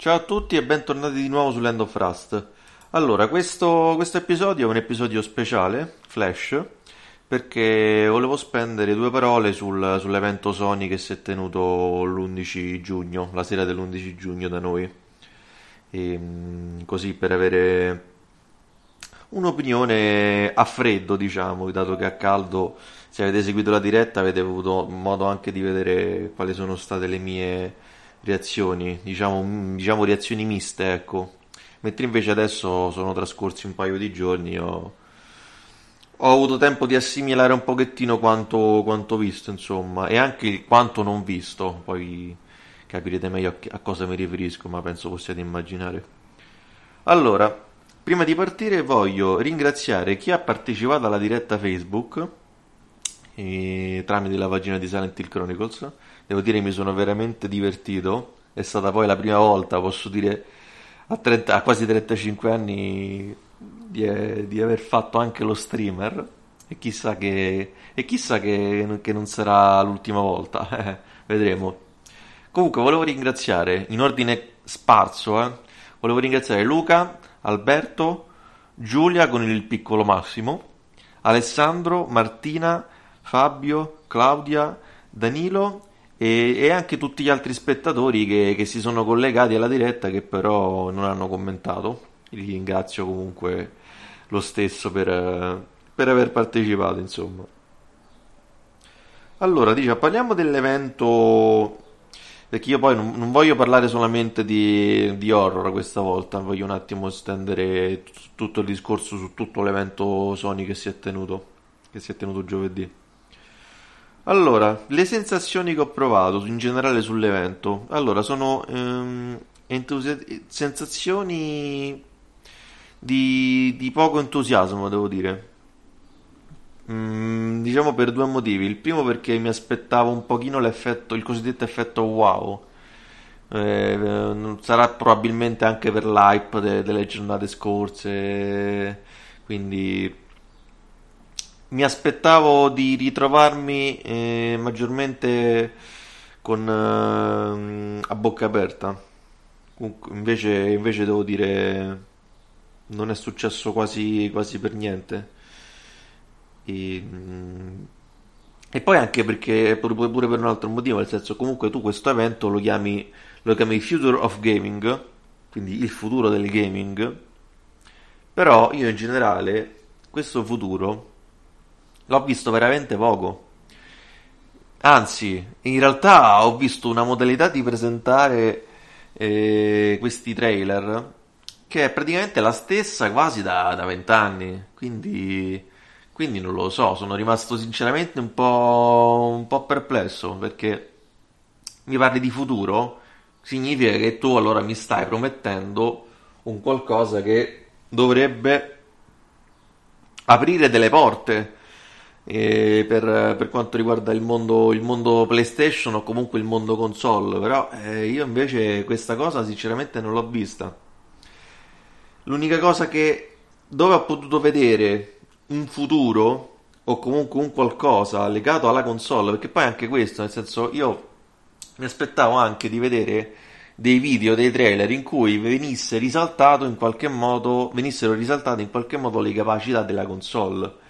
Ciao a tutti e bentornati di nuovo su Land of Rust. Allora, questo, questo episodio è un episodio speciale, flash, perché volevo spendere due parole sul- sull'evento Sony che si è tenuto l'11 giugno, la sera dell'11 giugno da noi. E, mm, così per avere un'opinione a freddo, diciamo, dato che a caldo, se avete seguito la diretta, avete avuto modo anche di vedere quali sono state le mie reazioni, diciamo, mm, diciamo reazioni miste, ecco. Mentre invece adesso sono trascorsi un paio di giorni, ho, ho avuto tempo di assimilare un pochettino quanto, quanto visto, insomma, e anche quanto non visto, poi capirete meglio a, cosa mi riferisco, ma penso possiate immaginare. Allora, prima di partire voglio ringraziare chi ha partecipato alla diretta Facebook e tramite la pagina di Silent Hill Chronicles. Devo dire mi sono veramente divertito. È stata poi la prima volta, posso dire, a, 30 a quasi 35 anni di, eh, di aver fatto anche lo streamer. E chissà che, e chissà che, che non sarà l'ultima volta. eh, Vedremo. Comunque, volevo ringraziare in ordine sparso, eh, volevo ringraziare Luca, Alberto, Giulia con il piccolo Massimo, Alessandro, Martina, Fabio, Claudia, Danilo e, e anche tutti gli altri spettatori che, che si sono collegati alla diretta che però non hanno commentato. Li ringrazio comunque lo stesso per, per aver partecipato, insomma. Allora, dice, parliamo dell'evento, perché io poi non, non voglio parlare solamente di, di horror questa volta, voglio un attimo estendere t- tutto il discorso su tutto l'evento Sony che si è tenuto, che si è tenuto giovedì. Allora, le sensazioni che ho provato in generale sull'evento, allora, sono ehm, entusi- sensazioni di, di poco entusiasmo, devo dire. Mm, diciamo per due motivi. Il primo perché mi aspettavo un pochino l'effetto, il cosiddetto effetto wow. Eh, sarà probabilmente anche per l'hype de- delle giornate scorse, quindi mi aspettavo di ritrovarmi eh, maggiormente con ehm, a bocca aperta. Invece, invece devo dire, non è successo quasi, quasi per niente. E, mm, e poi anche perché pure, pure per un altro motivo, nel senso comunque tu questo evento lo chiami, lo chiami Future of Gaming, quindi il futuro del gaming, però io in generale questo futuro l'ho visto veramente poco. Anzi, in realtà ho visto una modalità di presentare eh, questi trailer che è praticamente la stessa quasi da vent'anni. Quindi, quindi non lo so, sono rimasto sinceramente un po', un po' perplesso perché mi parli di futuro, significa che tu allora mi stai promettendo un qualcosa che dovrebbe aprire delle porte eh, per, per quanto riguarda il mondo, il mondo PlayStation o comunque il mondo console, però eh, io invece questa cosa sinceramente non l'ho vista. L'unica cosa che dove ho potuto vedere un futuro o comunque un qualcosa legato alla console, perché poi anche questo, nel senso io mi aspettavo anche di vedere dei video, dei trailer in cui venisse risaltato in qualche modo, venissero risaltate in qualche modo le capacità della console.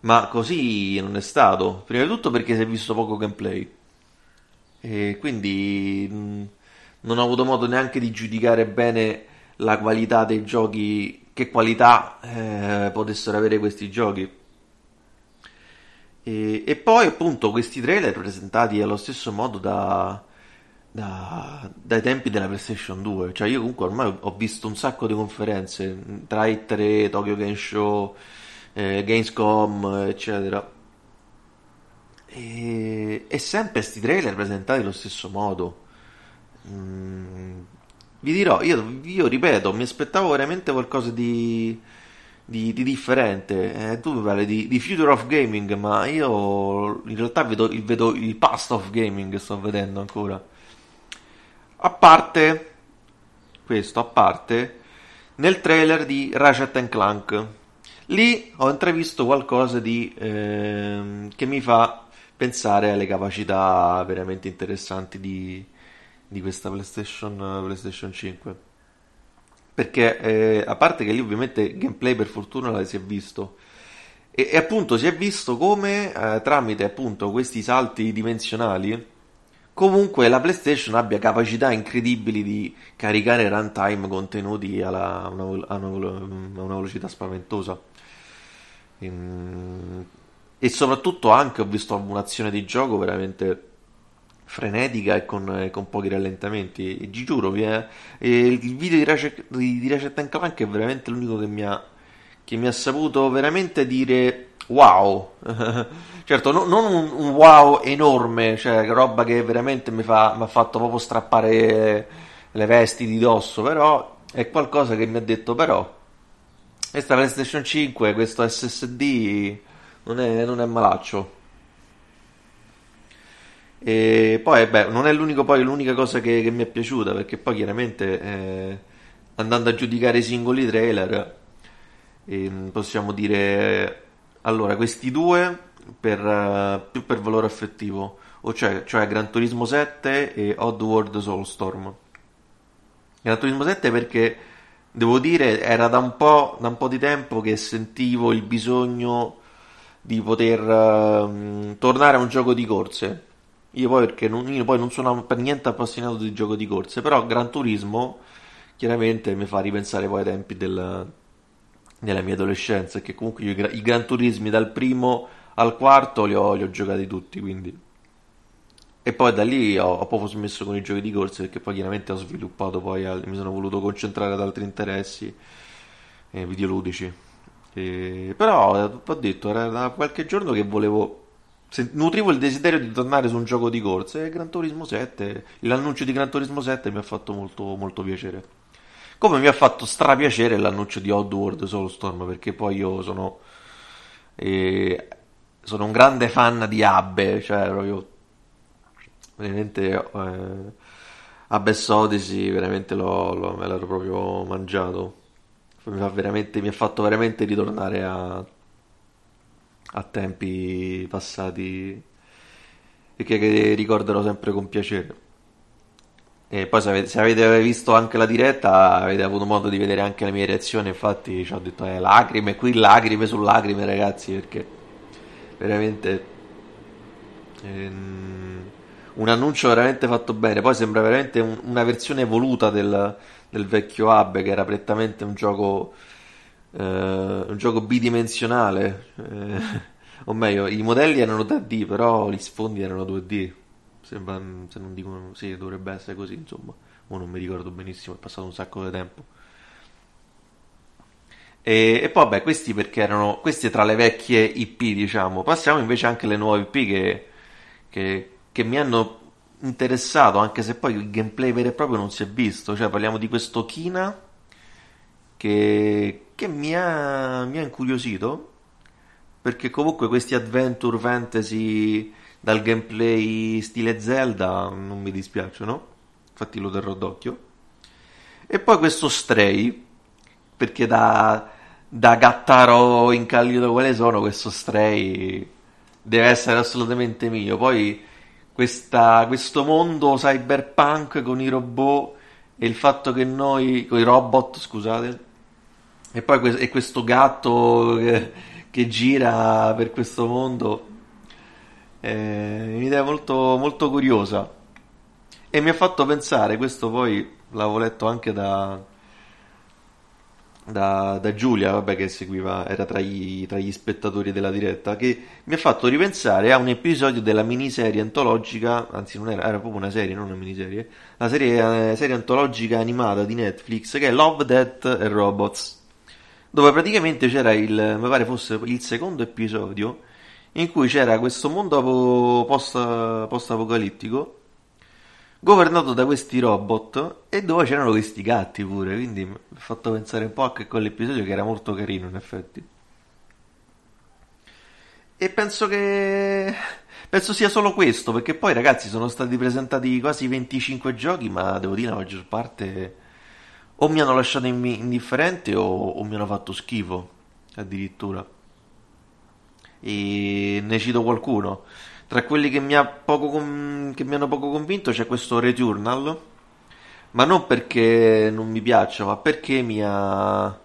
Ma così non è stato. Prima di tutto perché si è visto poco gameplay. E quindi mh, non ho avuto modo neanche di giudicare bene la qualità dei giochi, che qualità eh, potessero avere questi giochi. E, e poi appunto questi trailer presentati allo stesso modo da, da- dai tempi della PlayStation 2. Cioè io comunque ormai ho visto un sacco di conferenze tra E3, Tokyo Game Show, eh, Gamescom, eccetera. E, e sempre sti trailer presentati allo stesso modo. Mm, vi dirò, io, io ripeto, mi aspettavo veramente qualcosa di, di, di differente. Eh, tu mi parli di, di Future of Gaming, ma io in realtà vedo, vedo il Past of Gaming, sto vedendo ancora. A parte questo, a parte, nel trailer di Ratchet Clank, lì ho intravisto qualcosa di, ehm, che mi fa pensare alle capacità veramente interessanti di, di questa PlayStation, PlayStation 5. Perché eh, a parte che lì ovviamente gameplay per fortuna si è visto. E, e appunto si è visto come eh, tramite appunto questi salti dimensionali comunque la PlayStation abbia capacità incredibili di caricare runtime contenuti alla, a, una, a, una, a una velocità spaventosa. E, ehm, e soprattutto anche ho visto un'azione di gioco veramente frenetica e con, e con pochi rallentamenti. E, giuro, eh, il video di Ratchet, di, di Clank è veramente l'unico che mi ha, che mi ha saputo veramente dire wow. certo, no, non un, un, wow enorme, cioè roba che veramente mi, fa, mi ha fatto proprio strappare le vesti di dosso, però è qualcosa che mi ha detto però. Questa PlayStation 5, questo SSD non è, non è malaccio. E poi, beh, non è l'unico, poi, l'unica cosa che, che, mi è piaciuta, perché poi chiaramente eh, andando a giudicare i singoli trailer, eh, possiamo dire, allora, questi due per, uh, più per valore affettivo, cioè, cioè Gran Turismo 7 e Oddworld Soulstorm. Gran Turismo 7 perché, devo dire, era da un po', da un po di tempo che sentivo il bisogno di poter uh, tornare a un gioco di corse. Io poi perché non, io poi non sono per niente appassionato di gioco di corse, però Gran Turismo chiaramente mi fa ripensare poi ai tempi del, della mia adolescenza, che comunque io i Gran Turismi dal primo al quarto li ho, li ho giocati tutti, quindi... E poi da lì ho, ho, proprio smesso con i giochi di corse perché poi chiaramente ho sviluppato, poi mi sono voluto concentrare ad altri interessi eh, videoludici. E, però ho detto, era da qualche giorno che volevo nutrivo il desiderio di tornare su un gioco di corse e Gran Turismo 7, l'annuncio di Gran Turismo 7 mi ha fatto molto, molto piacere. Come mi ha fatto strapiacere l'annuncio di Oddworld Soulstorm, perché poi io sono, eh, sono un grande fan di Abbe, cioè proprio veramente eh, Abyss Odyssey veramente l'ho, l'ho, me l'ero proprio mangiato. Mi, ha fatto veramente ritornare a a tempi passati e che ricorderò sempre con piacere. E poi se avete, se avete, visto anche la diretta avete avuto modo di vedere anche le mie reazioni, infatti ci ho detto eh, lacrime, qui lacrime su lacrime ragazzi, perché veramente ehm, un annuncio veramente fatto bene, poi sembra veramente un, una versione evoluta del, del vecchio Hub che era prettamente un gioco eh, un gioco bidimensionale, eh, o meglio, i modelli erano 3D, però gli sfondi erano 2D. Sembra, se non dicono, sì, dovrebbe essere così, insomma. O non mi ricordo benissimo, è passato un sacco di tempo. E, e, poi, vabbè, questi perché erano, questi tra le vecchie IP, diciamo. Passiamo invece anche alle nuove IP che, che, che mi hanno interessato, anche se poi il gameplay vero e proprio non si è visto. Cioè, parliamo di questo Kina che, che mi ha, mi ha incuriosito perché comunque questi adventure fantasy dal gameplay stile Zelda non mi dispiacciono, infatti lo terrò d'occhio. E poi questo Stray, perché da, da gattaro incallito quale sono, questo Stray deve essere assolutamente mio. Poi questa, questo mondo cyberpunk con i robot e il fatto che noi, con i robot, scusate, e poi que- e questo gatto che, che, gira per questo mondo è un'idea molto, molto curiosa. E mi ha fatto pensare, questo poi l'avevo letto anche da, da, da, Giulia, vabbè, che seguiva, era tra gli, tra gli, spettatori della diretta, che mi ha fatto ripensare a un episodio della miniserie antologica, anzi non era, era proprio una serie, non una miniserie, la serie, eh, serie antologica animata di Netflix che è Love, Death and Robots dove praticamente c'era il, mi pare fosse il secondo episodio, in cui c'era questo mondo post, post-apocalittico governato da questi robot e dove c'erano questi gatti pure, quindi mi ha fatto pensare un po' anche a quell'episodio che era molto carino in effetti. E penso che penso sia solo questo, perché poi ragazzi sono stati presentati quasi 25 giochi, ma devo dire la maggior parte o mi hanno lasciato indifferente o, o mi hanno fatto schifo addirittura e ne cito qualcuno tra quelli che mi, con... che mi hanno poco convinto c'è questo Returnal, ma non perché non mi piaccia, ma perché mi ha,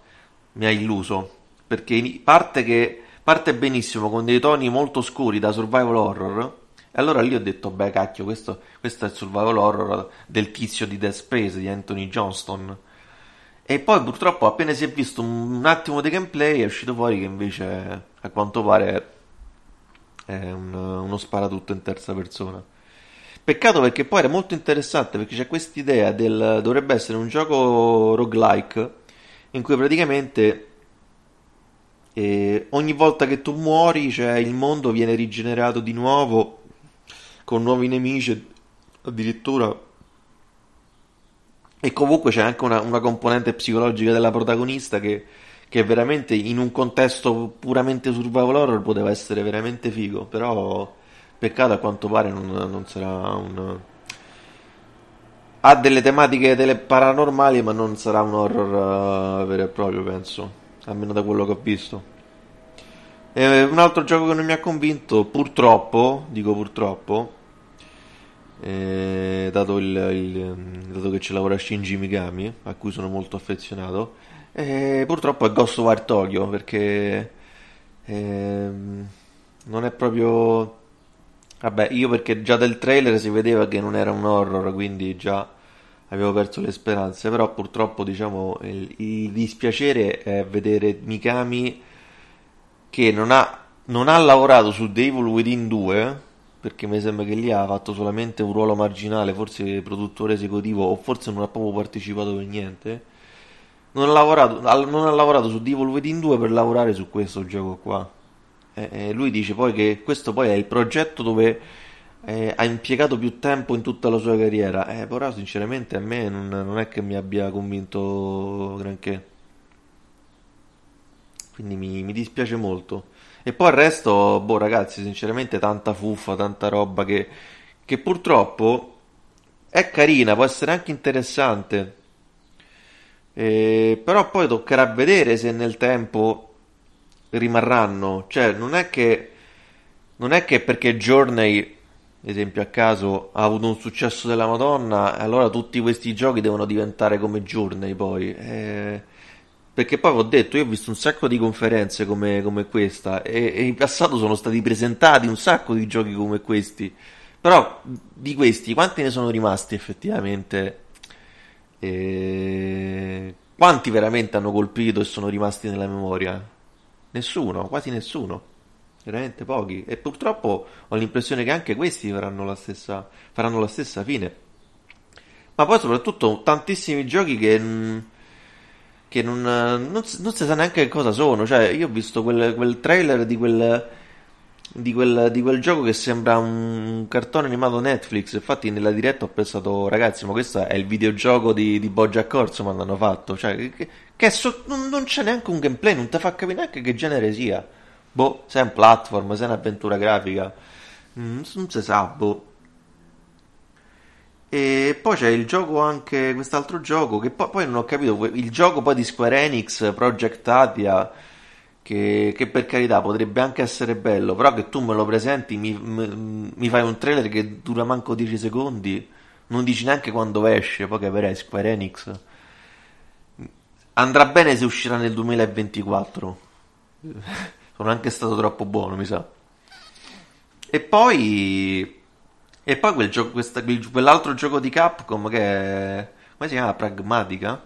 mi ha illuso. Perché parte che parte benissimo con dei toni molto scuri da survival horror. E allora lì ho detto, beh cacchio, questo, questo è il survival horror del tizio di Dead Space, di Anthony Johnston. E poi purtroppo appena si è visto un attimo di gameplay è uscito fuori che invece a quanto pare è un, uno sparatutto in terza persona. Peccato perché poi era molto interessante perché c'è questa idea del dovrebbe essere un gioco roguelike in cui praticamente eh, ogni volta che tu muori cioè, il mondo viene rigenerato di nuovo con nuovi nemici addirittura e comunque c'è anche una, una componente psicologica della protagonista che che veramente in un contesto puramente survival horror poteva essere veramente figo, però peccato a quanto pare non, non sarà un... Ha delle tematiche delle paranormali, ma non sarà un horror uh, vero e proprio, penso, almeno da quello che ho visto. E un altro gioco che non mi ha convinto, purtroppo, dico purtroppo, eh, dato, il, il, dato, che ci lavora Shinji Mikami, a cui sono molto affezionato, e purtroppo è Ghostwire Tokyo perché ehm, non è proprio. Vabbè, io perché già del trailer si vedeva che non era un horror, quindi già avevo perso le speranze. Però purtroppo, diciamo, il, il dispiacere è vedere Mikami che non ha, non ha lavorato su Devil Within 2 perché mi sembra che lì ha fatto solamente un ruolo marginale, forse produttore esecutivo o forse non ha proprio partecipato per niente non ha lavorato, non ha lavorato su Devil Within 2 per lavorare su questo gioco qua. E, e lui dice poi che questo poi è il progetto dove eh, ha impiegato più tempo in tutta la sua carriera. Eh, però sinceramente a me non, non è che mi abbia convinto granché. Quindi mi, mi dispiace molto. E poi il resto, boh ragazzi, sinceramente tanta fuffa, tanta roba che, che purtroppo è carina, può essere anche interessante eh, però poi toccherà vedere se nel tempo rimarranno. Cioè, non è che non è che perché Journey, esempio a caso, ha avuto un successo della Madonna, allora tutti questi giochi devono diventare come Journey poi. Eh, perché poi ho detto, io ho visto un sacco di conferenze come, come questa e, e, in passato sono stati presentati un sacco di giochi come questi. Però di questi, quanti ne sono rimasti effettivamente e... Quanti veramente hanno colpito e sono rimasti nella memoria? Nessuno, quasi nessuno. Veramente pochi. E purtroppo ho l'impressione che anche questi faranno la stessa, faranno la stessa fine. Ma poi soprattutto tantissimi giochi che, mm, che non, non, non, si sa neanche cosa sono. Cioè, io ho visto quel, quel trailer di quel di quel, di quel, gioco che sembra un cartone animato Netflix. Infatti, nella diretta ho pensato, ragazzi, ma questo è il videogioco di, di Bojack Horseman hanno fatto. Cioè, che, che so, non, non, c'è neanche un gameplay, non ti fa capire neanche che genere sia. Boh, se è un platform, se è un'avventura grafica. Mm, non si sa, boh. E poi c'è il gioco anche, quest'altro gioco, che poi, poi non ho capito, il gioco poi di Square Enix, Project Atia che, che, per carità potrebbe anche essere bello, però che tu me lo presenti, mi, mi, mi, fai un trailer che dura manco 10 secondi, non dici neanche quando esce, poi capirai Square Enix. Andrà bene se uscirà nel 2024. Sono anche stato troppo buono, mi sa. E poi... E poi quel gioco, questa, quell'altro gioco di Capcom che è... Come si chiama? Pragmatica?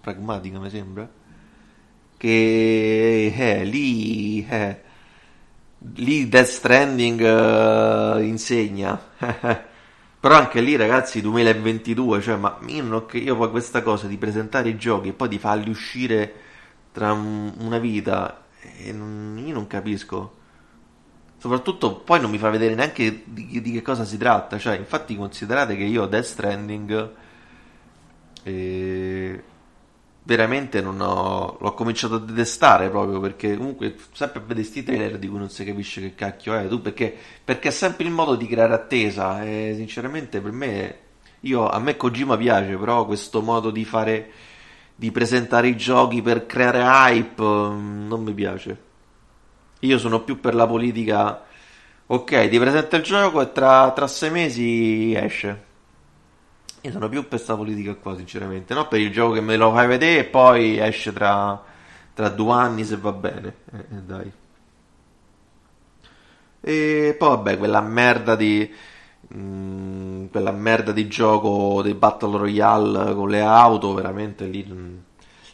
Pragmatica mi sembra che eh, lì, eh, lì Death Stranding uh, insegna. Però anche lì, ragazzi, 2022, cioè, ma io, ho, io poi questa cosa di presentare i giochi e poi di farli uscire tra un, una vita, eh, non, io non capisco. Soprattutto poi non mi fa vedere neanche di, di, che cosa si tratta. Cioè, infatti, considerate che io Death Stranding. Eh, veramente non ho, l'ho cominciato a detestare proprio perché comunque sempre vedere questi trailer di cui non si capisce che cacchio è tu perché, perché è sempre il modo di creare attesa e sinceramente per me io, a me Kojima piace però questo modo di fare di presentare i giochi per creare hype mm, non mi piace io sono più per la politica Ok, ti presenta il gioco e tra, tra sei mesi esce. Io sono più per questa politica qua, sinceramente. No, per il gioco che me lo fai vedere e poi esce tra, tra due anni se va bene. Eh, eh, dai. E poi vabbè, quella merda di... mh, mm, quella merda di gioco dei Battle Royale con le auto, veramente lì... mh,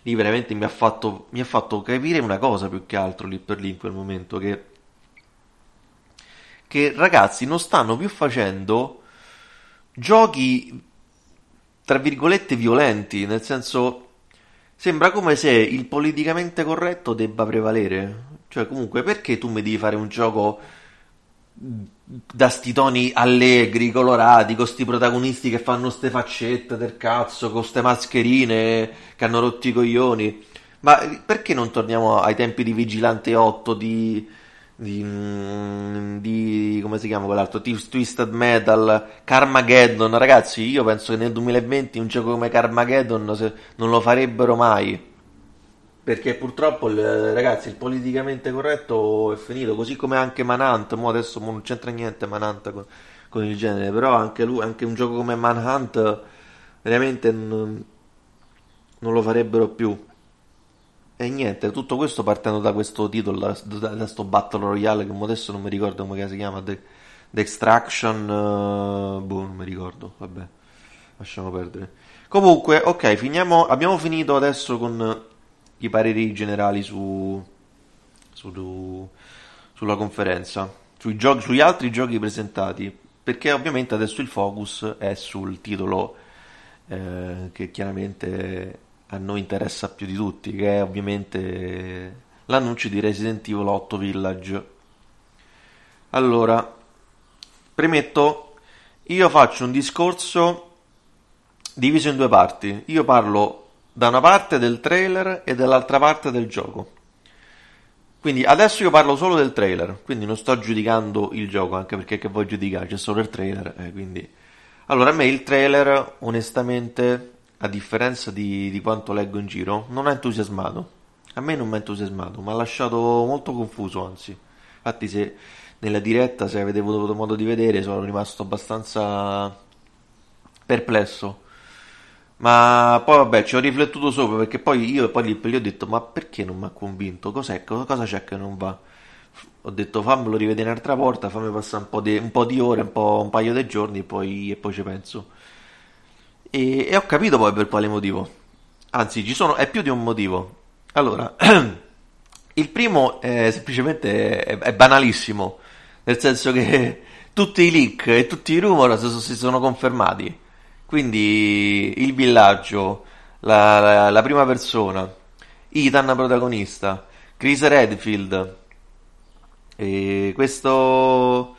lì veramente mi ha fatto, mi ha fatto capire una cosa più che altro lì per lì in quel momento, che, che ragazzi non stanno più facendo giochi tra virgolette violenti, nel senso sembra come se il politicamente corretto debba prevalere. Cioè, comunque, perché tu mi devi fare un gioco da sti toni allegri, colorati, con sti protagonisti che fanno ste faccette del cazzo, con ste mascherine che hanno rotti i coglioni? Ma perché non torniamo ai tempi di Vigilante 8, di di, mm, di come si chiama quell'altro? Twisted Metal Carmageddon. Ragazzi io penso che nel 2020 un gioco come Carmageddon non lo farebbero mai. Perché purtroppo ragazzi il politicamente corretto è finito così come anche Manhunt. Mo adesso mo non c'entra niente Manhunt con, con il genere però anche, lui, anche un gioco come Manhunt veramente non, non lo farebbero più e niente, tutto questo partendo da questo titolo, da, da, da sto Battle Royale che adesso non mi ricordo come si chiama, The, The Extraction, uh, boh, non mi ricordo, vabbè, lasciamo perdere. Comunque, ok, finiamo, abbiamo finito adesso con i pareri generali su, su, sulla conferenza, sui, giochi, sugli altri giochi presentati, perché ovviamente adesso il focus è sul titolo eh, che chiaramente a noi interessa più di tutti, che è ovviamente l'annuncio di Resident Evil 8 Village. Allora, premetto, io faccio un discorso diviso in due parti. Io parlo da una parte del trailer e dall'altra parte del gioco. Quindi adesso io parlo solo del trailer, quindi non sto giudicando il gioco, anche perché che vuoi giudicare, c'è solo il trailer, eh, quindi... Allora, a me il trailer, onestamente, a differenza di, di quanto leggo in giro, non ha entusiasmato. A me non mi ha entusiasmato, mi ha lasciato molto confuso, anzi. Infatti, se nella diretta, se avete avuto modo di vedere, sono rimasto abbastanza perplesso. Ma poi vabbè, ci ho riflettuto sopra perché poi io poi lì ho detto: Ma perché non mi ha convinto? Cos'è? Cosa c'è che non va? Ho detto fammelo rivedere un'altra volta, fammi passare un po' di, un po di ore, un, po', un paio di giorni e poi, e poi ci penso. E, e ho capito poi per quale motivo. Anzi, ci sono, è più di un motivo. Allora, il primo è semplicemente è, è banalissimo, nel senso che tutti i leak e tutti i rumor si sono confermati. Quindi il villaggio, la, la, la prima persona, Ethan protagonista, Chris Redfield, e questo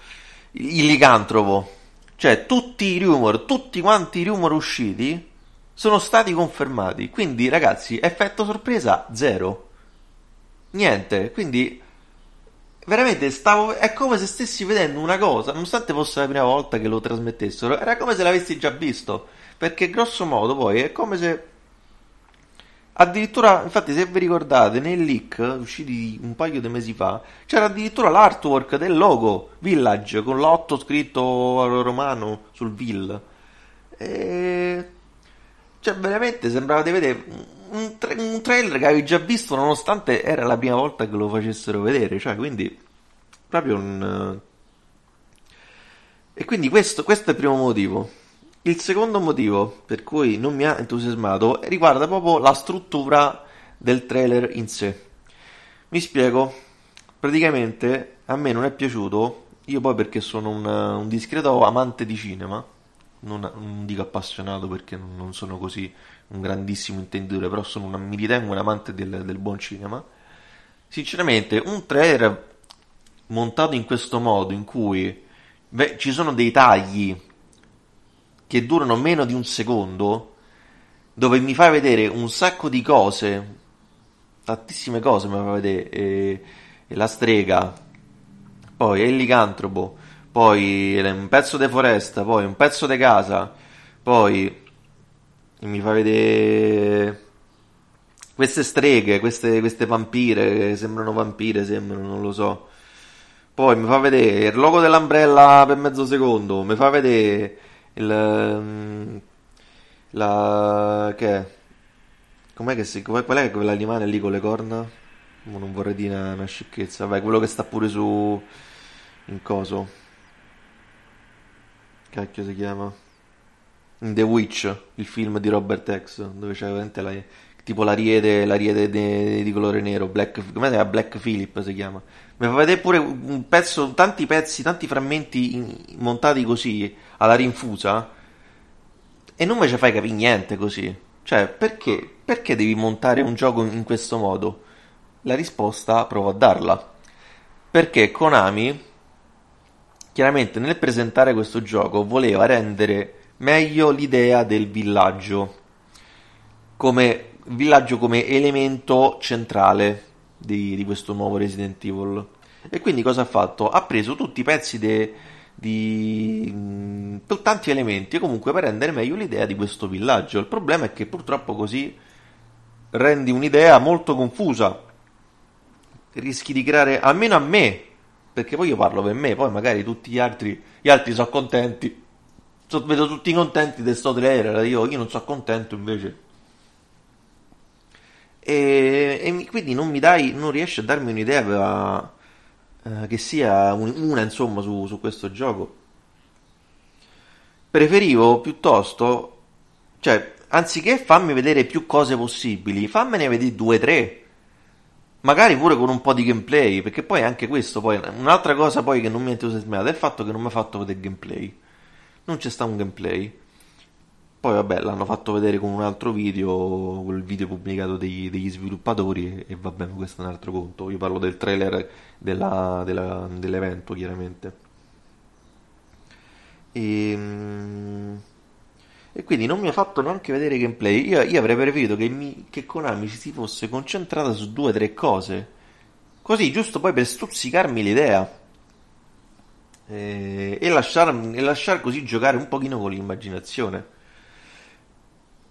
il licantropo cioè, tutti i rumor, tutti quanti i rumor usciti sono stati confermati. Quindi, ragazzi, effetto sorpresa zero. Niente. Quindi, veramente stavo. È come se stessi vedendo una cosa, nonostante fosse la prima volta che lo trasmettessero, era come se l'avessi già visto. Perché, grosso modo, poi è come se Addirittura, infatti, se vi ricordate, nei leak usciti un paio di mesi fa, c'era addirittura l'artwork del logo Village con l'otto scritto romano sul Vil. E... Cioè, veramente sembrava di vedere un, tra- un, trailer che avevi già visto, nonostante era la prima volta che lo facessero vedere. Cioè, quindi, proprio un. E quindi questo, questo è il primo motivo. Il secondo motivo per cui non mi ha entusiasmato riguarda proprio la struttura del trailer in sé. Mi spiego. Praticamente a me non è piaciuto, io poi perché sono un, un discreto amante di cinema, non, non, dico appassionato perché non sono così un grandissimo intenditore, però sono una, mi ritengo un amante del, del buon cinema. Sinceramente, un trailer montato in questo modo, in cui beh, ci sono dei tagli che durano meno di un secondo, dove mi fa vedere un sacco di cose, tantissime cose mi fa vedere, e, e la strega, poi il licantropo, poi un pezzo di foresta, poi un pezzo di casa, poi mi fa vedere queste streghe, queste, queste vampire, che sembrano vampire, sembrano, non lo so. Poi mi fa vedere il logo dell'Umbrella per mezzo secondo, mi fa vedere il... mm, la... che è? Com'è che si... Qual è quell'animale lì con le corna? Non vorrei dire una, una sciocchezza. Vabbè, quello che sta pure su... in coso. Cacchio si chiama? The Witch, il film di Robert X, dove c'è veramente la... tipo l'ariete, l'ariete di, di colore nero, Black... come si chiama? Black Phillip si chiama. Mi fa vedere pure un pezzo, tanti pezzi, tanti frammenti in- montati così, alla rinfusa, e non me ci fai capire niente così. Cioè, perché? Perché devi montare un gioco in questo modo? La risposta provo a darla. Perché Konami, chiaramente nel presentare questo gioco, voleva rendere meglio l'idea del villaggio come villaggio come elemento centrale di, di questo nuovo Resident Evil. E quindi cosa ha fatto? Ha preso tutti i pezzi de- di mh, tanti elementi comunque per rendere meglio l'idea di questo villaggio. Il problema è che purtroppo così rendi un'idea molto confusa. Rischi di creare, almeno a me, perché poi io parlo per me, poi magari tutti gli altri, gli altri sono contenti. So- vedo tutti contenti di sto trailer, io, io non sono contento invece. E, e quindi non mi dai, non riesci a darmi un'idea eh, che sia un- una, insomma, su, su questo gioco. Preferivo piuttosto, cioè, anziché farmi vedere più cose possibili, fammene vedere due o tre. Magari pure con un po' di gameplay, perché poi anche questo, poi, un'altra cosa poi che non mi ha entusiasmato è il fatto che non mi ha fatto vedere gameplay. Non c'è sta un gameplay. Poi vabbè, l'hanno fatto vedere con un altro video, quel video pubblicato degli, degli sviluppatori e, e vabbè, questo è un altro conto. Io parlo del trailer della- della- dell'evento, chiaramente. E, mm, e quindi non mi ha fatto neanche vedere gameplay. Io, io avrei preferito che, mi- che Konami si fosse concentrata su due o tre cose. Così, giusto poi per stuzzicarmi l'idea. E, e lasciar, e lasciar così giocare un pochino con l'immaginazione.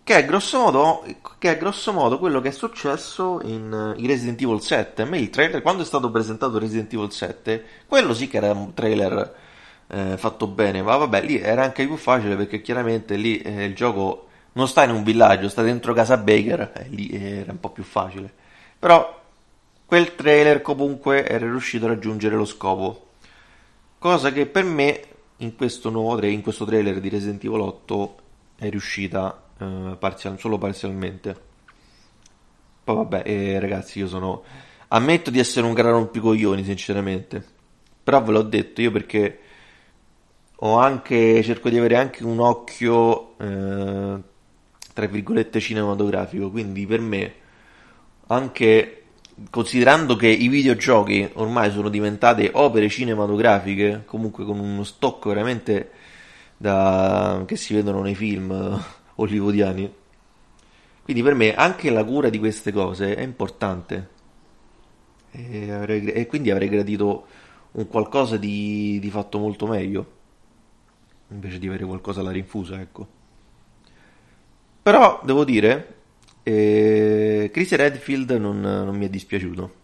Che è grosso modo, che è grosso modo quello che è successo in, in Resident Evil 7. A me il trailer, quando è stato presentato Resident Evil 7, quello sì che era un trailer eh, fatto bene, ma vabbè, lì era anche più facile perché chiaramente lì eh, il gioco non sta in un villaggio, sta dentro casa Baker, e lì era un po' più facile. Però quel trailer comunque era riuscito a raggiungere lo scopo. Cosa che per me in questo nuovo in questo trailer di Resident Evil 8 è riuscita eh, parzial- solo parzialmente. Poi vabbè, eh, ragazzi, io sono... Ammetto di essere un gran rompicoglioni, sinceramente. Però ve l'ho detto io perché ho anche... cerco di avere anche un occhio, eh, tra virgolette, cinematografico. Quindi per me, anche considerando che i videogiochi ormai sono diventate opere cinematografiche, comunque con uno stock veramente da... che si vedono nei film hollywoodiani. Quindi per me anche la cura di queste cose è importante e, avrei- e quindi avrei gradito un qualcosa di, di fatto molto meglio invece di avere qualcosa alla rinfusa, ecco. Però devo dire, eh, Chris Redfield non, non mi è dispiaciuto.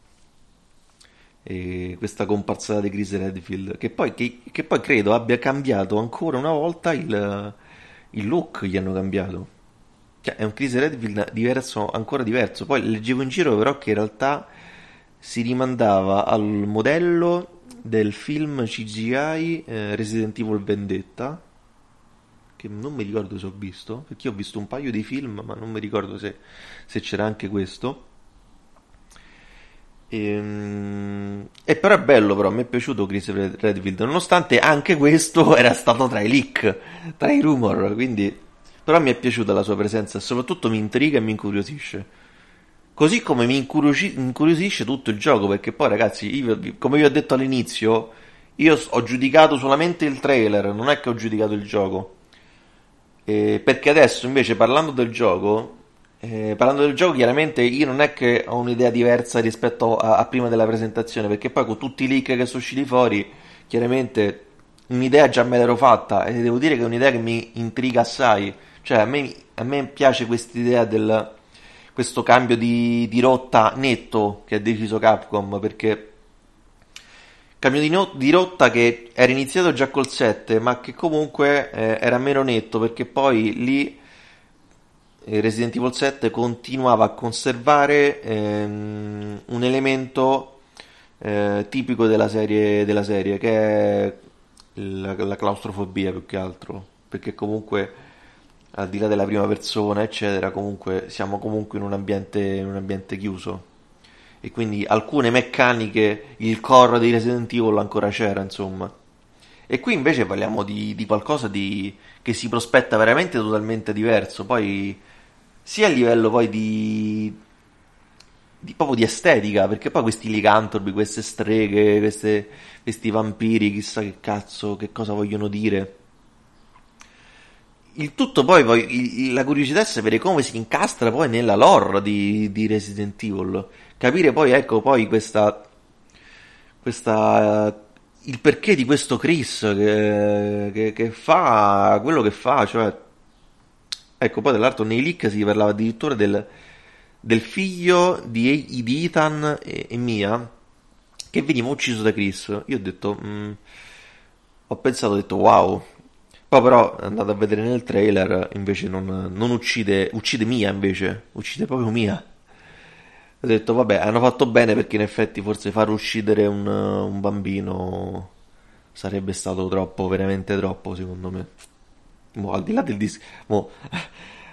E questa comparsata di Chris Redfield, che poi, che, che poi credo abbia cambiato ancora una volta il, il look, gli hanno cambiato. Cioè, è un Chris Redfield diverso, ancora diverso. Poi leggevo in giro però che in realtà si rimandava al modello del film CGI eh, Resident Evil Vendetta, che non mi ricordo se ho visto, perché ho visto un paio di film, ma non mi ricordo se, se c'era anche questo. Ehm, E, però è bello, però mi è piaciuto Chris Redfield, nonostante anche questo era stato tra i leak, tra i rumor, quindi però mi è piaciuta la sua presenza soprattutto mi intriga e mi incuriosisce. Così come mi incuriosisce tutto il gioco, perché poi ragazzi, io- come vi ho detto all'inizio, io ho giudicato solamente il trailer, non è che ho giudicato il gioco. Eh, perché adesso invece parlando del gioco, eh, parlando del gioco chiaramente io non è che ho un'idea diversa rispetto a, a prima della presentazione, perché poi con tutti i leak che sono usciti fuori, chiaramente un'idea già me l'ero fatta e devo dire che è un'idea che mi intriga assai. Cioè a me, a me piace quest'idea del questo cambio di, di rotta netto che ha deciso Capcom perché cambio di, no- di rotta che era iniziato già col 7, ma che comunque eh, era meno netto perché poi lì Resident Evil 7 continuava a conservare ehm, un elemento eh, tipico della serie, della serie, che è la, la claustrofobia più che altro, perché comunque al di là della prima persona, eccetera, comunque siamo comunque in un ambiente, in un ambiente chiuso. E quindi alcune meccaniche, il core di Resident Evil ancora c'era, insomma. E qui invece parliamo di, di qualcosa di, che si prospetta veramente totalmente diverso. Poi, sia a livello poi di, di proprio di estetica, perché poi questi licantropi, queste streghe, queste, questi vampiri, chissà che cazzo, che cosa vogliono dire il tutto poi, poi la curiosità è sapere come si incastra poi nella lore di, di Resident Evil. Capire poi, ecco, poi questa, questa il perché di questo Chris che, che, che, fa quello che fa, cioè ecco poi dall'altro nei leak si parlava addirittura del, del figlio di, di Ethan e, e, Mia che veniva ucciso da Chris. Io ho detto, mm, ho pensato, ho detto wow, poi però andate a vedere nel trailer, invece non, non uccide, uccide Mia invece, uccide proprio Mia. Ho detto vabbè, hanno fatto bene perché in effetti forse far uccidere un, un bambino sarebbe stato troppo, veramente troppo secondo me. Mo, al di là del disco...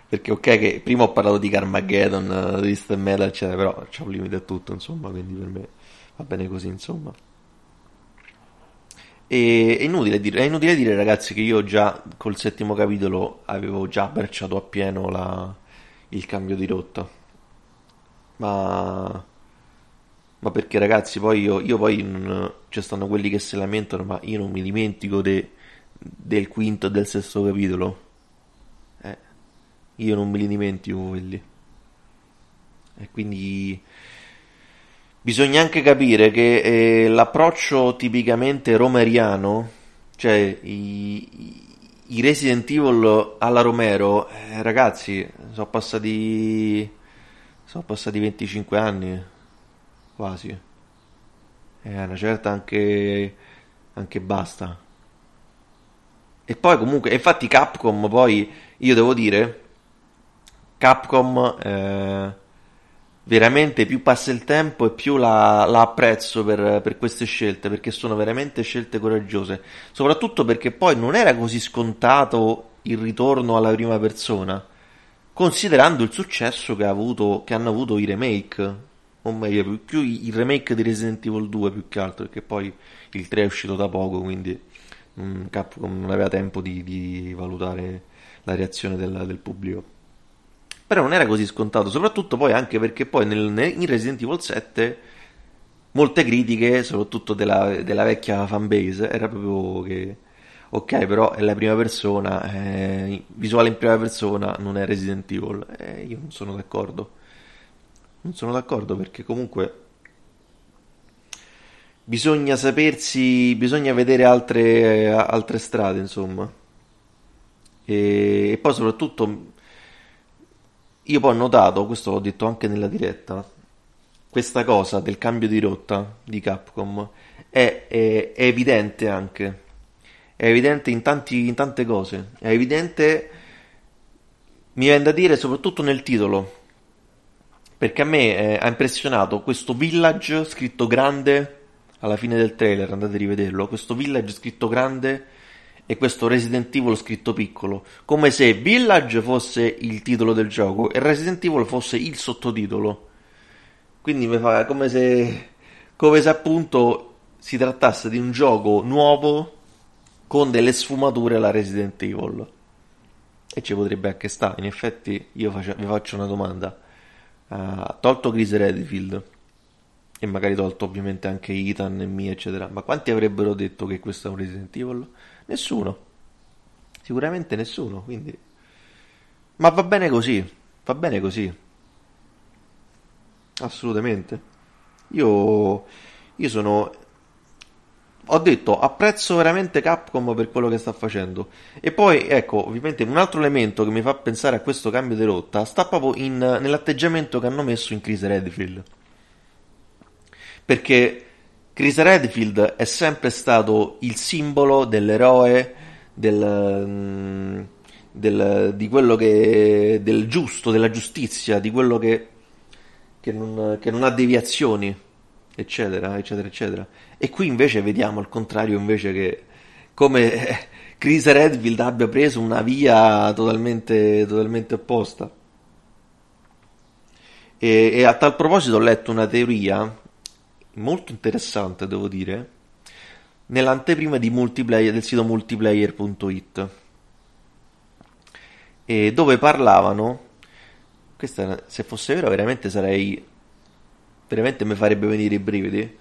perché ok che prima ho parlato di Carmageddon, di East Metal eccetera, però c'è un limite a tutto insomma, quindi per me va bene così insomma. E è inutile, dire, è inutile dire, ragazzi, che io già col settimo capitolo avevo già abbracciato appieno la, il cambio di rotta. Ma, ma perché, ragazzi, poi io, io poi non, ci stanno quelli che si lamentano, ma io non mi dimentico de, del quinto e del sesto capitolo. Eh, io non me li dimentico quelli. E quindi Bisogna anche capire che eh, l'approccio tipicamente romeriano, cioè i, i Resident Evil alla Romero, eh, ragazzi, sono passati, sono passati 25 anni, quasi. Eh, una certa anche, anche basta. E poi comunque, infatti Capcom poi, io devo dire, Capcom... Eh, veramente più passa il tempo e più la, la apprezzo per, per, queste scelte, perché sono veramente scelte coraggiose. Soprattutto perché poi non era così scontato il ritorno alla prima persona, considerando il successo che, avuto, che hanno avuto i remake. O meglio, più il remake di Resident Evil 2 più che altro, perché poi il 3 è uscito da poco, quindi Capcom non aveva tempo di, di valutare la reazione del, del pubblico. Però non era così scontato, soprattutto poi anche perché poi nel, in Resident Evil 7 molte critiche, soprattutto della, della vecchia fanbase, era proprio che ok, però è la prima persona, eh, visuale in prima persona non è Resident Evil. Eh, io non sono d'accordo. Non sono d'accordo perché comunque bisogna sapersi, bisogna vedere altre, altre strade, insomma. E, e poi soprattutto io poi ho notato, questo l'ho detto anche nella diretta, questa cosa del cambio di rotta di Capcom è, è, è evidente anche. È evidente in, tanti, in tante cose. È evidente, mi viene da dire, soprattutto nel titolo. Perché a me eh, ha impressionato questo village scritto grande alla fine del trailer, andate a rivederlo. Questo village scritto grande e questo Resident Evil scritto piccolo, come se Village fosse il titolo del gioco e Resident Evil fosse il sottotitolo. Quindi mi fa come se, come se appunto si trattasse di un gioco nuovo con delle sfumature alla Resident Evil. E ci potrebbe anche stare. In effetti, io face, vi faccio una domanda. Uh, tolto Chris Redfield e magari tolto ovviamente anche Ethan e Mia, eccetera, ma quanti avrebbero detto che questo è un Resident Evil? Nessuno. Sicuramente nessuno, quindi... Ma va bene così, va bene così. Assolutamente. Io, io sono... Ho detto, apprezzo veramente Capcom per quello che sta facendo. E poi, ecco, ovviamente un altro elemento che mi fa pensare a questo cambio di rotta sta proprio in, nell'atteggiamento che hanno messo in Chris Redfield. Perché Chris Redfield è sempre stato il simbolo dell'eroe, del, mm, del, di quello che, del giusto, della giustizia, di quello che, che, non, che non ha deviazioni, eccetera, eccetera, eccetera. E qui invece vediamo al contrario invece che come Chris Redfield abbia preso una via totalmente, totalmente opposta. E, e, a tal proposito ho letto una teoria molto interessante, devo dire, nell'anteprima del sito multiplayer.it, dove parlavano, questa se fosse vero veramente sarei, veramente mi farebbe venire i brividi,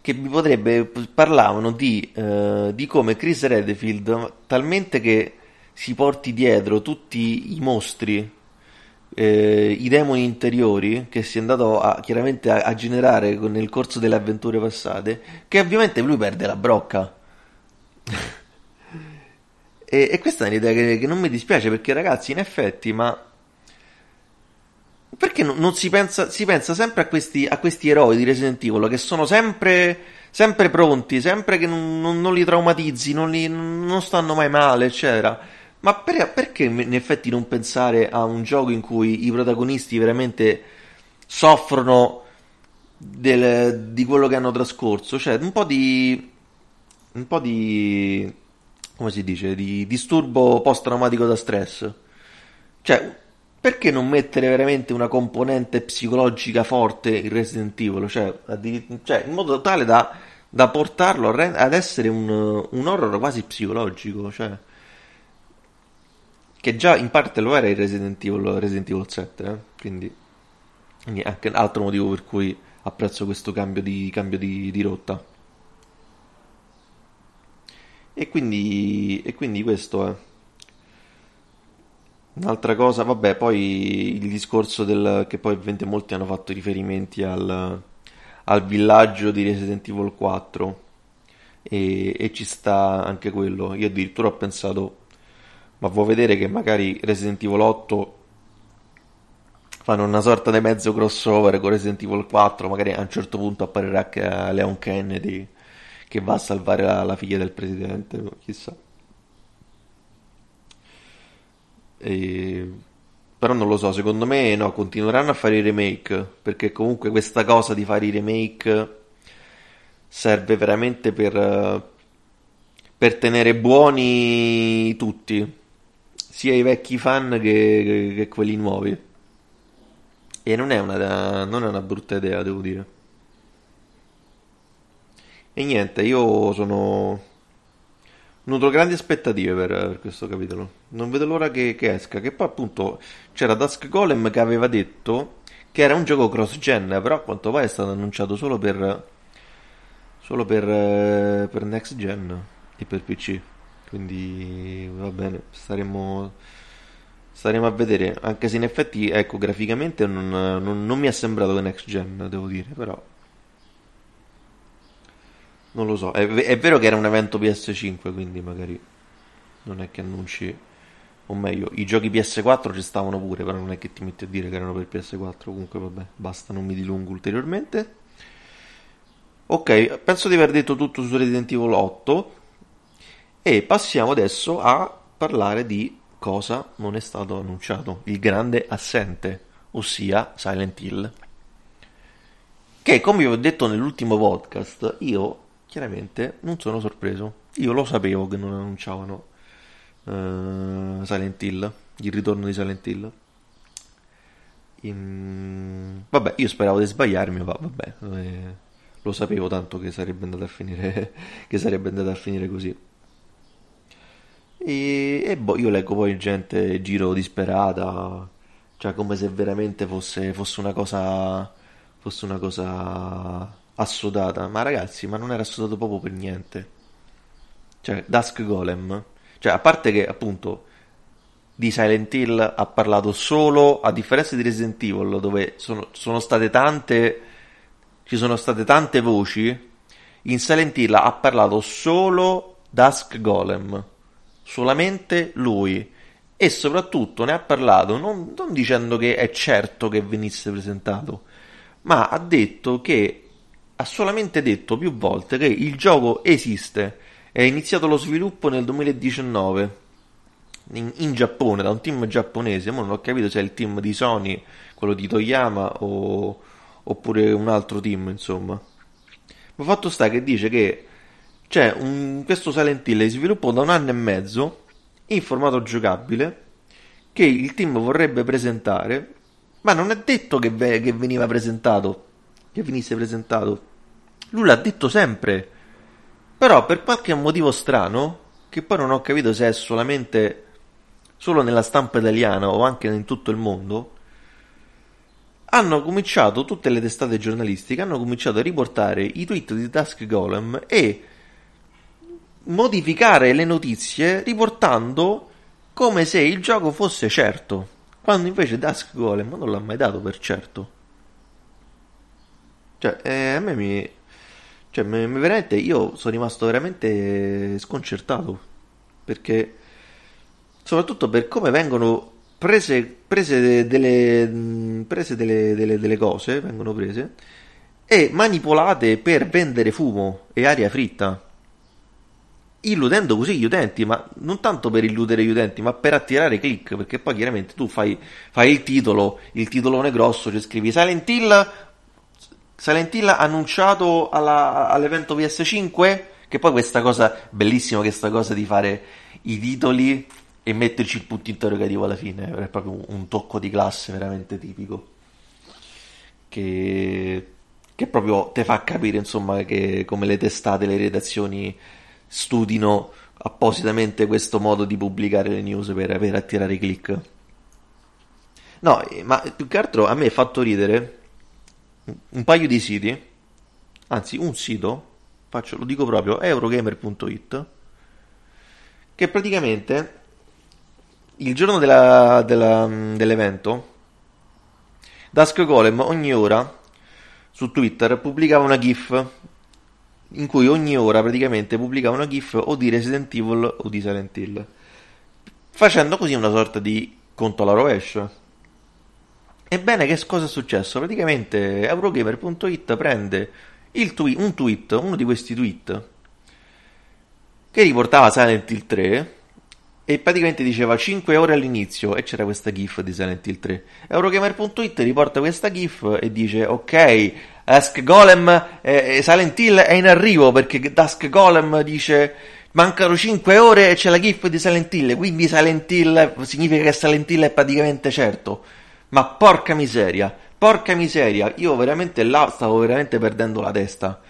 che mi potrebbe, parlavano di, uh, di come Chris Redfield, talmente che si porti dietro tutti i mostri eh, i demoni interiori che si è andato a, chiaramente a, a, generare nel corso delle avventure passate, che ovviamente lui perde la brocca. e, e, questa è un'idea che, che, non mi dispiace perché ragazzi, in effetti, ma perché non, non si, pensa, si pensa sempre a questi, a questi, eroi di Resident Evil che sono sempre, sempre pronti, sempre che non, non, non li traumatizzi, li, non stanno mai male, eccetera ma per, perché in effetti non pensare a un gioco in cui i protagonisti veramente soffrono del, di quello che hanno trascorso? Cioè, un po' di. un po' di. come si dice? di disturbo post-traumatico da stress. Cioè, perché non mettere veramente una componente psicologica forte in Resident Evil? Cioè, cioè in modo tale da, da portarlo ad essere un, un horror quasi psicologico. Cioè che già in parte lo era il Resident Evil, Resident Evil 7, eh? quindi, quindi anche un altro motivo per cui apprezzo questo cambio di, cambio di, di rotta. E quindi, e quindi questo è. Un'altra cosa, vabbè, poi il discorso del che poi ovviamente molti hanno fatto riferimenti al, al villaggio di Resident Evil 4 e, e, ci sta anche quello. Io addirittura ho pensato ma vuoi vedere che magari Resident Evil 8 fanno una sorta di mezzo crossover con Resident Evil 4, magari a un certo punto apparirà anche Leon Kennedy che va a salvare la, la figlia del presidente, chissà. E... Però non lo so, secondo me no, continueranno a fare i remake, perché comunque questa cosa di fare i remake serve veramente per, per tenere buoni tutti sia i vecchi fan che, che, che quelli nuovi. E non è, una, non è una brutta idea, devo dire. E niente, io sono. Nutro grandi aspettative per, per, questo capitolo. Non vedo l'ora che, che, esca. Che poi, appunto, c'era Dusk Golem che aveva detto che era un gioco cross-gen, però a quanto pare è stato annunciato solo per. solo per, per next gen e per PC. Quindi va bene, staremo, staremo a vedere. Anche se in effetti, ecco, graficamente non, non, non mi è sembrato next gen, devo dire, però. Non lo so. È, è, vero che era un evento PS5, quindi magari non è che annunci. O meglio, i giochi PS4 ci stavano pure, però non è che ti metti a dire che erano per PS4. Comunque, vabbè, basta, non mi dilungo ulteriormente. Ok, penso di aver detto tutto su Resident Evil 8. E passiamo adesso a parlare di cosa non è stato annunciato, il grande assente, ossia Silent Hill. Che come vi ho detto nell'ultimo podcast, io chiaramente non sono sorpreso. Io lo sapevo che non annunciavano uh, Silent Hill, il ritorno di Silent Hill. In... Vabbè, io speravo di sbagliarmi, ma vabbè, eh, lo sapevo tanto che sarebbe andato a finire, che sarebbe andato a finire così. E, e boh, io leggo poi gente giro disperata, cioè come se veramente fosse, fosse una cosa fosse una cosa assodata. Ma ragazzi, ma non era assodato proprio per niente. Cioè, Dusk Golem, cioè a parte che appunto di Silent Hill ha parlato solo, a differenza di Resident Evil, dove sono, sono state tante, ci sono state tante voci, in Silent Hill ha parlato solo Dusk Golem solamente lui. E soprattutto ne ha parlato non, non, dicendo che è certo che venisse presentato, ma ha detto che ha solamente detto più volte che il gioco esiste, è iniziato lo sviluppo nel 2019 in, in Giappone, da un team giapponese, ma non ho capito se è il team di Sony, quello di Toyama o, oppure un altro team, insomma. Ma fatto sta che dice che c'è un, questo Silent Hill in sviluppo da un anno e mezzo in formato giocabile che il team vorrebbe presentare, ma non è detto che, ve, che veniva presentato, che venisse presentato. Lui l'ha detto sempre, però per qualche motivo strano, che poi non ho capito se è solamente solo nella stampa italiana o anche in tutto il mondo, hanno cominciato, tutte le testate giornalistiche hanno cominciato a riportare i tweet di Dusk Golem e modificare le notizie riportando come se il gioco fosse certo, quando invece Dusk Golem non l'ha mai dato per certo. Cioè, eh, a me mi... Cioè, mi, veramente, io sono rimasto veramente sconcertato, perché... Soprattutto per come vengono prese, prese, delle, prese delle, delle, delle cose, vengono prese, e manipolate per vendere fumo e aria fritta illudendo così gli utenti, ma non tanto per illudere gli utenti, ma per attirare click, perché poi chiaramente tu fai, fai il titolo, il titolone grosso, ci scrivi Silent Hill, Silent Hill annunciato alla, all'evento PS5, che poi questa cosa, bellissima questa cosa di fare i titoli e metterci il punto interrogativo alla fine, è proprio un tocco di classe veramente tipico, che, che proprio ti fa capire insomma che come le testate, le redazioni studino appositamente questo modo di pubblicare le news per, per attirare i click. No, ma più che altro a me è fatto ridere un paio di siti, anzi un sito, faccio, lo dico proprio, eurogamer.it, che praticamente il giorno della, della, dell'evento, Dusk Golem ogni ora su Twitter pubblicava una GIF in cui ogni ora praticamente pubblicava una GIF o di Resident Evil o di Silent Hill, facendo così una sorta di conto alla rovescia. Ebbene, che cosa è successo? Praticamente Eurogamer.it prende twi- un tweet, uno di questi tweet, che riportava Silent Hill 3 e praticamente diceva 5 ore all'inizio e c'era questa GIF di Silent Hill 3. Eurogamer.it riporta questa GIF e dice ok, Dusk Golem, eh, Silent Hill è in arrivo perché Dusk Golem dice mancano 5 ore e c'è la GIF di Silent Hill, quindi Silent Hill significa che Silent Hill è praticamente certo. Ma porca miseria, porca miseria, io veramente là stavo veramente perdendo la testa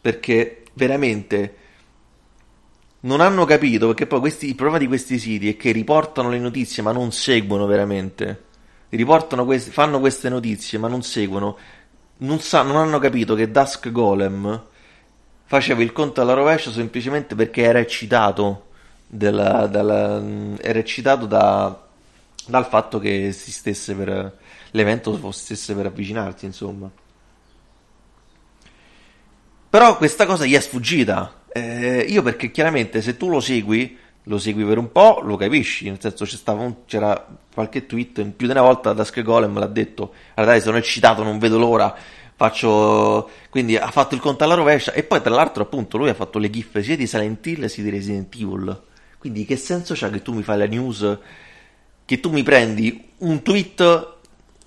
perché veramente non hanno capito perché poi questi, il problema di questi siti è che riportano le notizie ma non seguono veramente. Riportano questi, fanno queste notizie ma non seguono non, sa, non hanno capito che Dusk Golem faceva il conto alla rovescia semplicemente perché era eccitato, della, dalla, era eccitato da, dal fatto che si stesse per l'evento stesse per avvicinarsi, insomma. Però questa cosa gli è sfuggita. Eh, io perché chiaramente se tu lo segui, lo segui per un po', lo capisci, nel senso un, c'era qualche tweet, più di una volta Dusk Golem l'ha detto, dai sono eccitato, non vedo l'ora, faccio... quindi ha fatto il conto alla rovescia e poi tra l'altro appunto lui ha fatto le gif sia di Silent Hill sia di Resident Evil, quindi che senso c'ha che tu mi fai la news, che tu mi prendi un tweet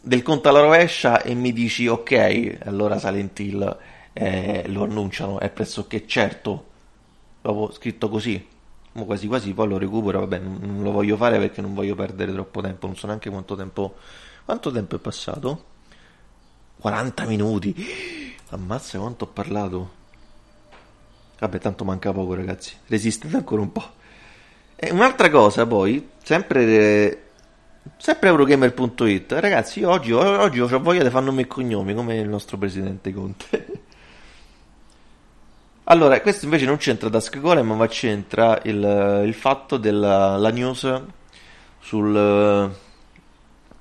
del conto alla rovescia e mi dici ok, allora Silent Hill eh, lo annunciano, è pressoché certo, l'avevo scritto così quasi quasi poi lo recupero, vabbè, non, lo voglio fare perché non voglio perdere troppo tempo, non so neanche quanto tempo... Quanto tempo è passato? 40 minuti! Ammazza quanto ho parlato! Vabbè, tanto manca poco ragazzi, resistete ancora un po'. E un'altra cosa poi, sempre... Sempre Eurogamer.it, ragazzi, oggi, oggi ho voglia di nome e cognomi come il nostro presidente Conte. Allora, questo invece non c'entra Dusk Golem, ma c'entra il, il fatto della news sul,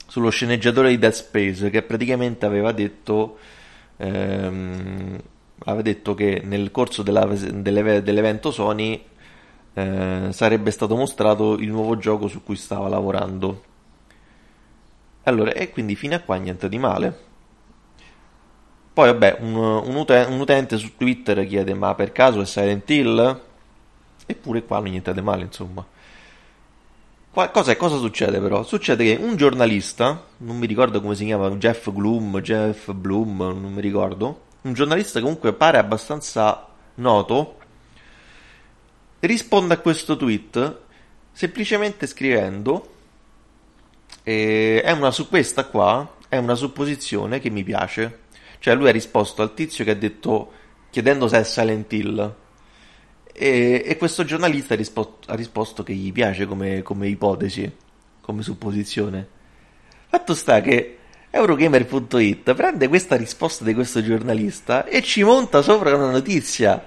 sullo sceneggiatore di Dead Space che praticamente aveva detto, ehm, aveva detto che nel corso della, dell'eve, dell'evento Sony eh, sarebbe stato mostrato il nuovo gioco su cui stava lavorando. Allora, e quindi fino a qua niente di male. Poi, vabbè, un, un, uten- un utente su Twitter chiede: Ma per caso è Silent Hill? Eppure qua non niente di male, insomma. Qua, cosa, succede però? Succede che un giornalista, non mi ricordo come si chiama, Jeff Gloom, Jeff Bloom, non mi ricordo, un giornalista comunque pare abbastanza noto, risponde a questo tweet semplicemente scrivendo eh, è una su questa qua è una supposizione che mi piace cioè lui ha risposto al tizio che ha detto chiedendo se è Silent Hill e, e questo giornalista ha risposto, ha risposto, che gli piace come, come ipotesi, come supposizione. Fatto sta che Eurogamer.it prende questa risposta di questo giornalista e ci monta sopra una notizia.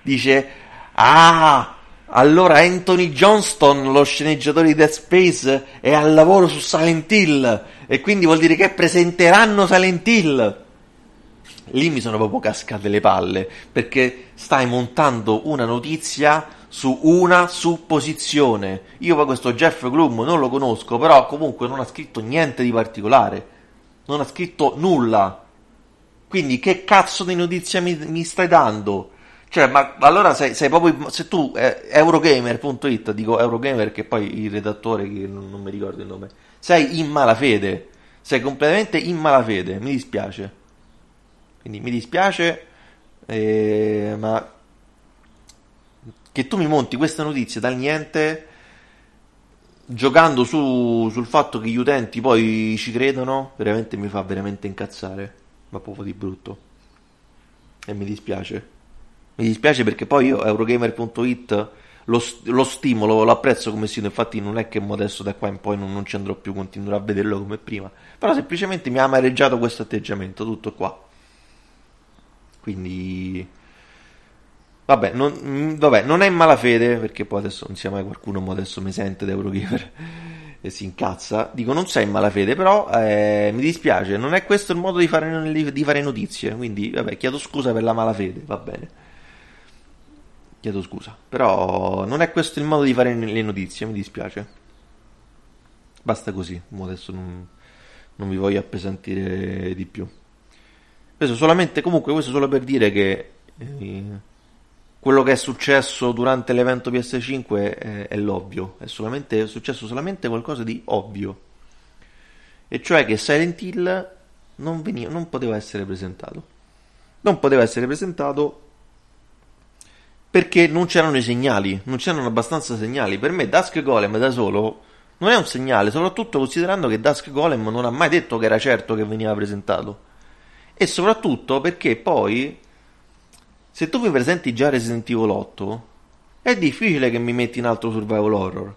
Dice: Ah, allora Anthony Johnston, lo sceneggiatore di Dead Space, è al lavoro su Silent Hill e quindi vuol dire che presenteranno Silent Hill lì mi sono proprio cascate le palle perché stai montando una notizia su una supposizione. Io poi questo Jeff Gloom non lo conosco, però comunque non ha scritto niente di particolare, non ha scritto nulla. Quindi che cazzo di notizia mi, mi stai dando? Cioè, ma allora sei, sei proprio. Se tu, eh, Eurogamer.it, dico Eurogamer che poi il redattore, che non, non mi ricordo il nome, sei in malafede. Sei completamente in malafede, mi dispiace. Quindi mi dispiace, eh, ma che tu mi monti queste notizie dal niente giocando su, sul fatto che gli utenti poi ci credono, veramente mi fa veramente incazzare, ma proprio di brutto. E mi dispiace. Mi dispiace perché poi io, Eurogamer.it, lo, lo stimolo, lo apprezzo come sito, infatti non è che adesso da qua in poi non, non ci andrò più, continuerò a vederlo come prima, però semplicemente mi ha amareggiato questo atteggiamento, tutto qua. Quindi, vabbè non, mm, vabbè, non è in malafede, perché poi adesso non sia mai qualcuno, ma adesso mi sente da Eurogamer e si incazza. Dico, non sei in malafede, però eh, mi dispiace, non è questo il modo di fare, di fare notizie. Quindi, vabbè, chiedo scusa per la malafede, va bene. Chiedo scusa, però non è questo il modo di fare le notizie, mi dispiace. Basta così, adesso non, non vi voglio appesantire di più. Questo solamente, comunque, questo solo per dire che eh, quello che è successo durante l'evento PS5 è, è l'ovvio, è, solamente, è successo solamente qualcosa di ovvio. E cioè che Silent Hill non, veniva, non poteva essere presentato. Non poteva essere presentato perché non c'erano i segnali, non c'erano abbastanza segnali. Per me Dusk Golem da solo non è un segnale, soprattutto considerando che Dusk Golem non ha mai detto che era certo che veniva presentato e soprattutto perché poi se tu mi presenti già Resident Evil 8 è difficile che mi metti in altro survival horror.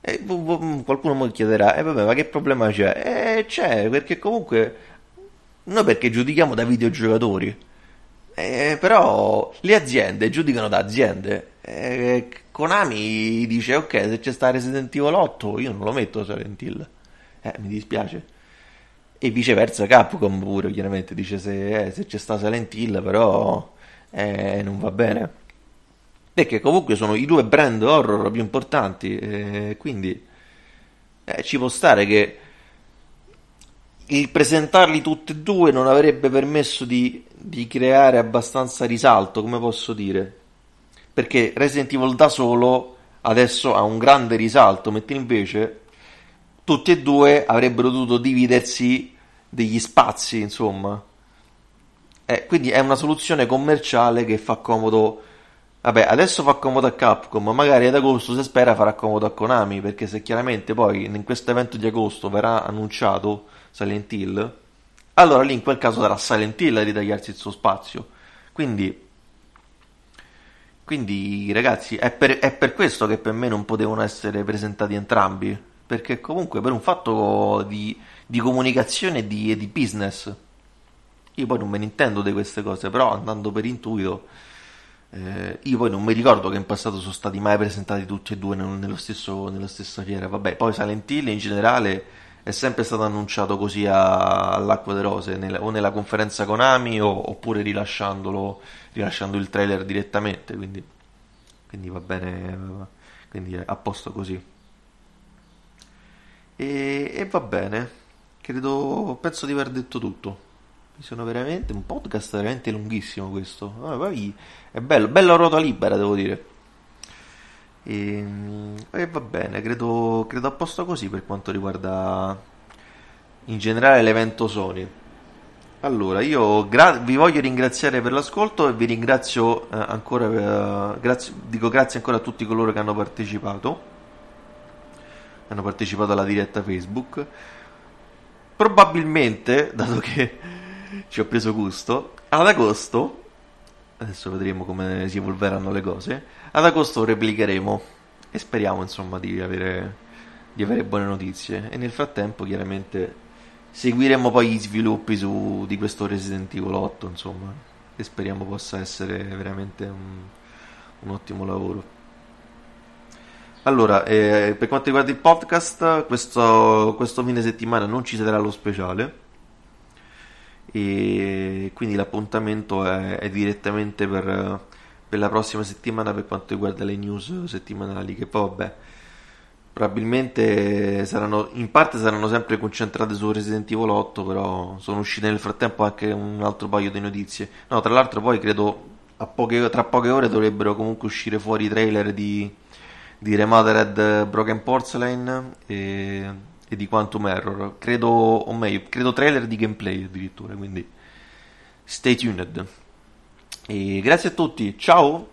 E qualcuno mi chiederà e eh, vabbè ma che problema c'è? Eh c'è perché comunque noi perché giudichiamo da videogiocatori. Eh, però le aziende giudicano da aziende. Eh, Konami dice ok se c'è sta Resident Evil 8 io non lo metto Silent Hill. Eh mi dispiace e viceversa Capcom pure chiaramente dice se, eh, se c'è sta Silent Hill però eh, non va bene. Perché comunque sono i due brand horror più importanti eh, quindi eh, ci può stare che il presentarli tutti e due non avrebbe permesso di, di creare abbastanza risalto come posso dire? Perché Resident Evil da solo adesso ha un grande risalto mentre invece tutti e due avrebbero dovuto dividersi degli spazi, insomma. Eh, quindi è una soluzione commerciale che fa comodo. Vabbè, adesso fa comodo a Capcom, ma magari ad agosto si spera farà comodo a Konami, perché se chiaramente poi in questo evento di agosto verrà annunciato Silent Hill, allora lì in quel caso sarà Silent Hill a ritagliarsi il suo spazio. Quindi quindi, ragazzi, è per, è per, questo che per me non potevano essere presentati entrambi perché comunque per un fatto di, di comunicazione e di, di, business, io poi non me ne intendo di queste cose, però andando per intuito, eh, io poi non mi ricordo che in passato sono stati mai presentati tutti e due nello stesso, nella stessa fiera, vabbè, poi Silent Hill in generale è sempre stato annunciato così a, all'acqua delle rose, nella, o nella conferenza Konami o, oppure rilasciandolo, rilasciando il trailer direttamente, quindi, quindi va bene, quindi è a posto così. E, e va bene, credo, penso di aver detto tutto. sono veramente un podcast veramente lunghissimo questo. Ah, poi è bello, bella ruota libera, devo dire. E, e va bene, credo, credo a posto così per quanto riguarda in generale l'evento Sony. Allora, io gra- vi voglio ringraziare per l'ascolto e vi ringrazio eh, ancora, eh, grazie, dico grazie ancora a tutti coloro che hanno partecipato, hanno partecipato alla diretta Facebook. Probabilmente, dato che ci ho preso gusto, ad agosto, adesso vedremo come si evolveranno le cose, ad agosto replicheremo e speriamo insomma di avere, di avere buone notizie e nel frattempo chiaramente seguiremo poi gli sviluppi su, di questo Resident Evil 8, insomma, che speriamo possa essere veramente un, un ottimo lavoro. Allora, eh, per quanto riguarda il podcast, questo, questo fine settimana non ci sarà lo speciale. E quindi l'appuntamento è, è direttamente per, per, la prossima settimana per quanto riguarda le news settimanali, che poi vabbè probabilmente saranno in parte saranno sempre concentrate su Resident Evil 8 però sono uscite nel frattempo anche un altro paio di notizie. No tra l'altro poi credo poche, tra poche ore dovrebbero comunque uscire fuori i trailer di, di Remothered Broken Porcelain e, e di Quantum Error. Credo o meglio credo trailer di gameplay addirittura quindi stay tuned. E grazie a tutti ciao